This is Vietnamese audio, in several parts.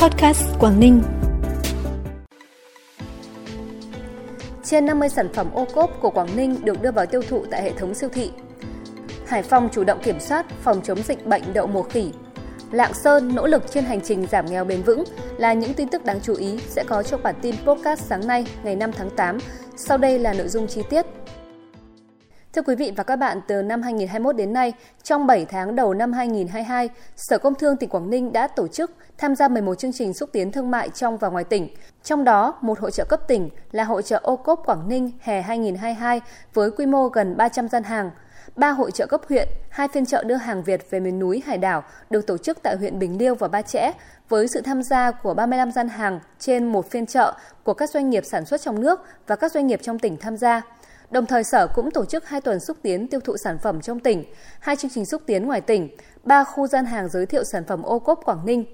Podcast Quảng Ninh. Trên 50 sản phẩm ô cốp của Quảng Ninh được đưa vào tiêu thụ tại hệ thống siêu thị. Hải Phòng chủ động kiểm soát, phòng chống dịch bệnh đậu mùa khỉ. Lạng Sơn nỗ lực trên hành trình giảm nghèo bền vững là những tin tức đáng chú ý sẽ có trong bản tin podcast sáng nay, ngày 5 tháng 8. Sau đây là nội dung chi tiết. Thưa quý vị và các bạn, từ năm 2021 đến nay, trong 7 tháng đầu năm 2022, Sở Công Thương tỉnh Quảng Ninh đã tổ chức tham gia 11 chương trình xúc tiến thương mại trong và ngoài tỉnh. Trong đó, một hội trợ cấp tỉnh là hội trợ ô cốp Quảng Ninh hè 2022 với quy mô gần 300 gian hàng. Ba hội trợ cấp huyện, hai phiên chợ đưa hàng Việt về miền núi hải đảo được tổ chức tại huyện Bình Liêu và Ba Chẽ với sự tham gia của 35 gian hàng trên một phiên chợ của các doanh nghiệp sản xuất trong nước và các doanh nghiệp trong tỉnh tham gia. Đồng thời Sở cũng tổ chức 2 tuần xúc tiến tiêu thụ sản phẩm trong tỉnh, hai chương trình xúc tiến ngoài tỉnh, ba khu gian hàng giới thiệu sản phẩm ô cốp Quảng Ninh.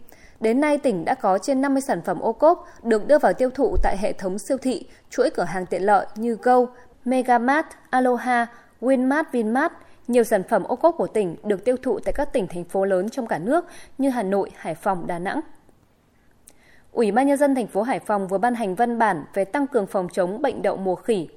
Đến nay, tỉnh đã có trên 50 sản phẩm ô cốp được đưa vào tiêu thụ tại hệ thống siêu thị, chuỗi cửa hàng tiện lợi như Go, Megamart, Aloha, Winmart, Vinmart. Nhiều sản phẩm ô cốp của tỉnh được tiêu thụ tại các tỉnh, thành phố lớn trong cả nước như Hà Nội, Hải Phòng, Đà Nẵng. Ủy ban nhân dân thành phố Hải Phòng vừa ban hành văn bản về tăng cường phòng chống bệnh đậu mùa khỉ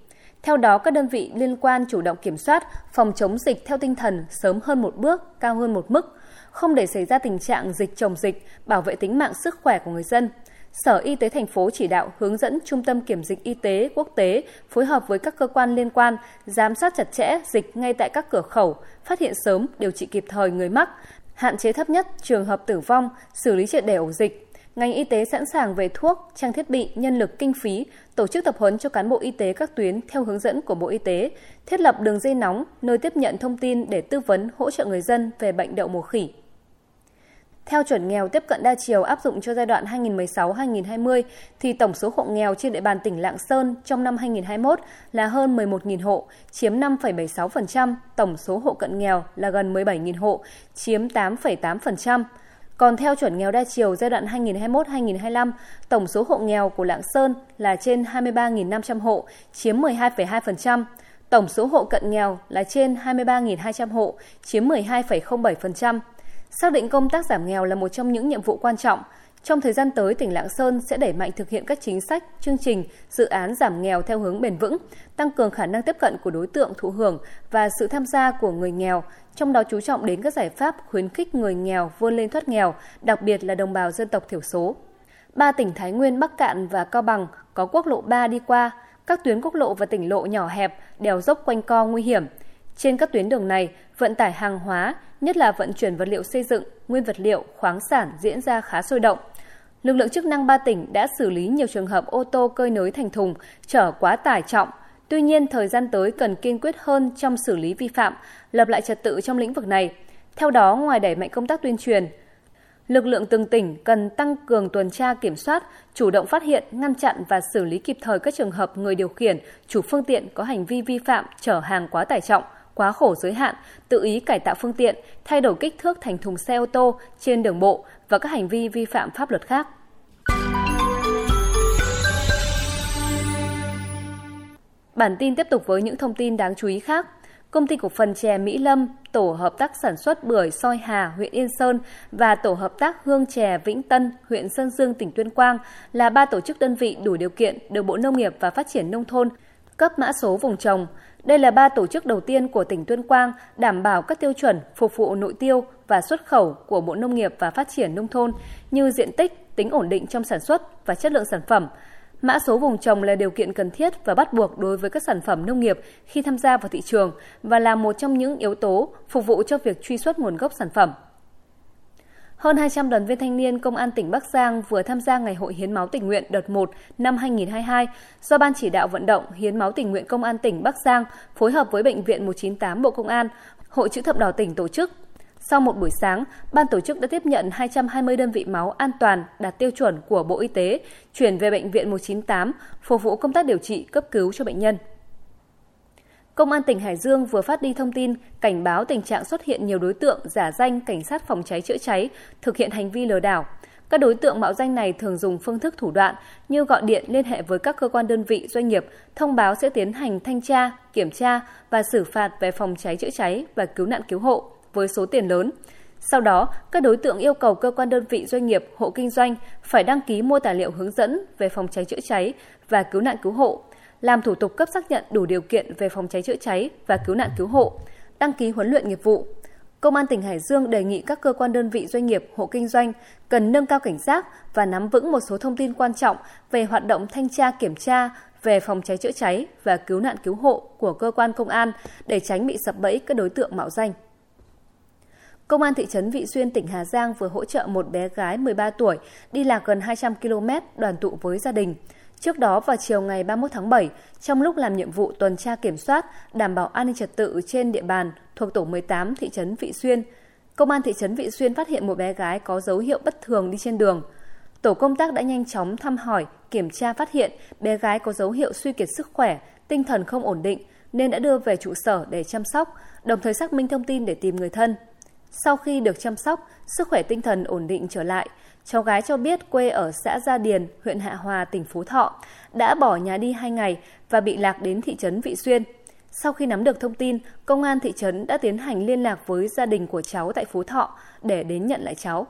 theo đó, các đơn vị liên quan chủ động kiểm soát, phòng chống dịch theo tinh thần sớm hơn một bước, cao hơn một mức, không để xảy ra tình trạng dịch chồng dịch, bảo vệ tính mạng sức khỏe của người dân. Sở Y tế thành phố chỉ đạo hướng dẫn Trung tâm Kiểm dịch Y tế quốc tế phối hợp với các cơ quan liên quan giám sát chặt chẽ dịch ngay tại các cửa khẩu, phát hiện sớm, điều trị kịp thời người mắc, hạn chế thấp nhất trường hợp tử vong, xử lý triệt để ổ dịch, ngành y tế sẵn sàng về thuốc, trang thiết bị, nhân lực, kinh phí, tổ chức tập huấn cho cán bộ y tế các tuyến theo hướng dẫn của Bộ Y tế, thiết lập đường dây nóng nơi tiếp nhận thông tin để tư vấn hỗ trợ người dân về bệnh đậu mùa khỉ. Theo chuẩn nghèo tiếp cận đa chiều áp dụng cho giai đoạn 2016-2020 thì tổng số hộ nghèo trên địa bàn tỉnh Lạng Sơn trong năm 2021 là hơn 11.000 hộ, chiếm 5,76%, tổng số hộ cận nghèo là gần 17.000 hộ, chiếm 8,8%. Còn theo chuẩn nghèo đa chiều giai đoạn 2021-2025, tổng số hộ nghèo của Lạng Sơn là trên 23.500 hộ, chiếm 12,2%. Tổng số hộ cận nghèo là trên 23.200 hộ, chiếm 12,07%. Xác định công tác giảm nghèo là một trong những nhiệm vụ quan trọng. Trong thời gian tới, tỉnh Lạng Sơn sẽ đẩy mạnh thực hiện các chính sách, chương trình, dự án giảm nghèo theo hướng bền vững, tăng cường khả năng tiếp cận của đối tượng thụ hưởng và sự tham gia của người nghèo, trong đó chú trọng đến các giải pháp khuyến khích người nghèo vươn lên thoát nghèo, đặc biệt là đồng bào dân tộc thiểu số. Ba tỉnh Thái Nguyên, Bắc Cạn và Cao Bằng có quốc lộ 3 đi qua, các tuyến quốc lộ và tỉnh lộ nhỏ hẹp, đèo dốc quanh co nguy hiểm. Trên các tuyến đường này, vận tải hàng hóa, nhất là vận chuyển vật liệu xây dựng, nguyên vật liệu, khoáng sản diễn ra khá sôi động. Lực lượng chức năng ba tỉnh đã xử lý nhiều trường hợp ô tô cơi nới thành thùng, chở quá tải trọng, Tuy nhiên, thời gian tới cần kiên quyết hơn trong xử lý vi phạm, lập lại trật tự trong lĩnh vực này. Theo đó, ngoài đẩy mạnh công tác tuyên truyền, lực lượng từng tỉnh cần tăng cường tuần tra kiểm soát, chủ động phát hiện, ngăn chặn và xử lý kịp thời các trường hợp người điều khiển, chủ phương tiện có hành vi vi phạm chở hàng quá tải trọng, quá khổ giới hạn, tự ý cải tạo phương tiện, thay đổi kích thước thành thùng xe ô tô trên đường bộ và các hành vi vi phạm pháp luật khác. Bản tin tiếp tục với những thông tin đáng chú ý khác. Công ty cổ phần chè Mỹ Lâm, tổ hợp tác sản xuất bưởi Soi Hà, huyện Yên Sơn và tổ hợp tác hương chè Vĩnh Tân, huyện Sơn Dương, tỉnh Tuyên Quang là ba tổ chức đơn vị đủ điều kiện được Bộ Nông nghiệp và Phát triển Nông thôn cấp mã số vùng trồng. Đây là ba tổ chức đầu tiên của tỉnh Tuyên Quang đảm bảo các tiêu chuẩn phục vụ nội tiêu và xuất khẩu của Bộ Nông nghiệp và Phát triển Nông thôn như diện tích, tính ổn định trong sản xuất và chất lượng sản phẩm, Mã số vùng trồng là điều kiện cần thiết và bắt buộc đối với các sản phẩm nông nghiệp khi tham gia vào thị trường và là một trong những yếu tố phục vụ cho việc truy xuất nguồn gốc sản phẩm. Hơn 200 đoàn viên thanh niên Công an tỉnh Bắc Giang vừa tham gia Ngày hội Hiến máu tình nguyện đợt 1 năm 2022 do Ban chỉ đạo vận động Hiến máu tình nguyện Công an tỉnh Bắc Giang phối hợp với Bệnh viện 198 Bộ Công an, Hội chữ thập đỏ tỉnh tổ chức sau một buổi sáng, ban tổ chức đã tiếp nhận 220 đơn vị máu an toàn đạt tiêu chuẩn của Bộ Y tế, chuyển về Bệnh viện 198, phục vụ công tác điều trị cấp cứu cho bệnh nhân. Công an tỉnh Hải Dương vừa phát đi thông tin cảnh báo tình trạng xuất hiện nhiều đối tượng giả danh cảnh sát phòng cháy chữa cháy thực hiện hành vi lừa đảo. Các đối tượng mạo danh này thường dùng phương thức thủ đoạn như gọi điện liên hệ với các cơ quan đơn vị doanh nghiệp, thông báo sẽ tiến hành thanh tra, kiểm tra và xử phạt về phòng cháy chữa cháy và cứu nạn cứu hộ với số tiền lớn. Sau đó, các đối tượng yêu cầu cơ quan đơn vị doanh nghiệp, hộ kinh doanh phải đăng ký mua tài liệu hướng dẫn về phòng cháy chữa cháy và cứu nạn cứu hộ, làm thủ tục cấp xác nhận đủ điều kiện về phòng cháy chữa cháy và cứu nạn cứu hộ, đăng ký huấn luyện nghiệp vụ. Công an tỉnh Hải Dương đề nghị các cơ quan đơn vị doanh nghiệp, hộ kinh doanh cần nâng cao cảnh giác và nắm vững một số thông tin quan trọng về hoạt động thanh tra kiểm tra về phòng cháy chữa cháy và cứu nạn cứu hộ của cơ quan công an để tránh bị sập bẫy các đối tượng mạo danh. Công an thị trấn Vị Xuyên, tỉnh Hà Giang vừa hỗ trợ một bé gái 13 tuổi đi lạc gần 200 km đoàn tụ với gia đình. Trước đó vào chiều ngày 31 tháng 7, trong lúc làm nhiệm vụ tuần tra kiểm soát, đảm bảo an ninh trật tự trên địa bàn thuộc tổ 18 thị trấn Vị Xuyên, Công an thị trấn Vị Xuyên phát hiện một bé gái có dấu hiệu bất thường đi trên đường. Tổ công tác đã nhanh chóng thăm hỏi, kiểm tra phát hiện bé gái có dấu hiệu suy kiệt sức khỏe, tinh thần không ổn định nên đã đưa về trụ sở để chăm sóc, đồng thời xác minh thông tin để tìm người thân. Sau khi được chăm sóc, sức khỏe tinh thần ổn định trở lại, cháu gái cho biết quê ở xã Gia Điền, huyện Hạ Hòa, tỉnh Phú Thọ, đã bỏ nhà đi hai ngày và bị lạc đến thị trấn Vị Xuyên. Sau khi nắm được thông tin, công an thị trấn đã tiến hành liên lạc với gia đình của cháu tại Phú Thọ để đến nhận lại cháu.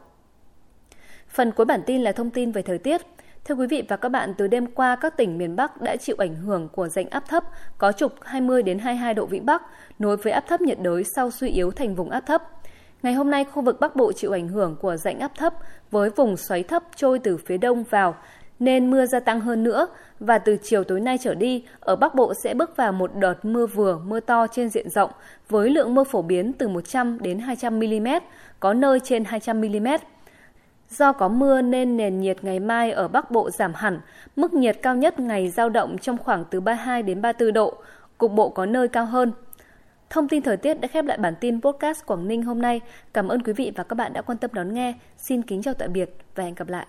Phần cuối bản tin là thông tin về thời tiết. Thưa quý vị và các bạn, từ đêm qua các tỉnh miền Bắc đã chịu ảnh hưởng của rãnh áp thấp có trục 20 đến 22 độ vĩ Bắc nối với áp thấp nhiệt đới sau suy yếu thành vùng áp thấp. Ngày hôm nay, khu vực Bắc Bộ chịu ảnh hưởng của rãnh áp thấp với vùng xoáy thấp trôi từ phía đông vào, nên mưa gia tăng hơn nữa và từ chiều tối nay trở đi, ở Bắc Bộ sẽ bước vào một đợt mưa vừa, mưa to trên diện rộng với lượng mưa phổ biến từ 100 đến 200 mm, có nơi trên 200 mm. Do có mưa nên nền nhiệt ngày mai ở Bắc Bộ giảm hẳn, mức nhiệt cao nhất ngày giao động trong khoảng từ 32 đến 34 độ, cục bộ có nơi cao hơn. Thông tin thời tiết đã khép lại bản tin podcast Quảng Ninh hôm nay. Cảm ơn quý vị và các bạn đã quan tâm đón nghe. Xin kính chào tạm biệt và hẹn gặp lại.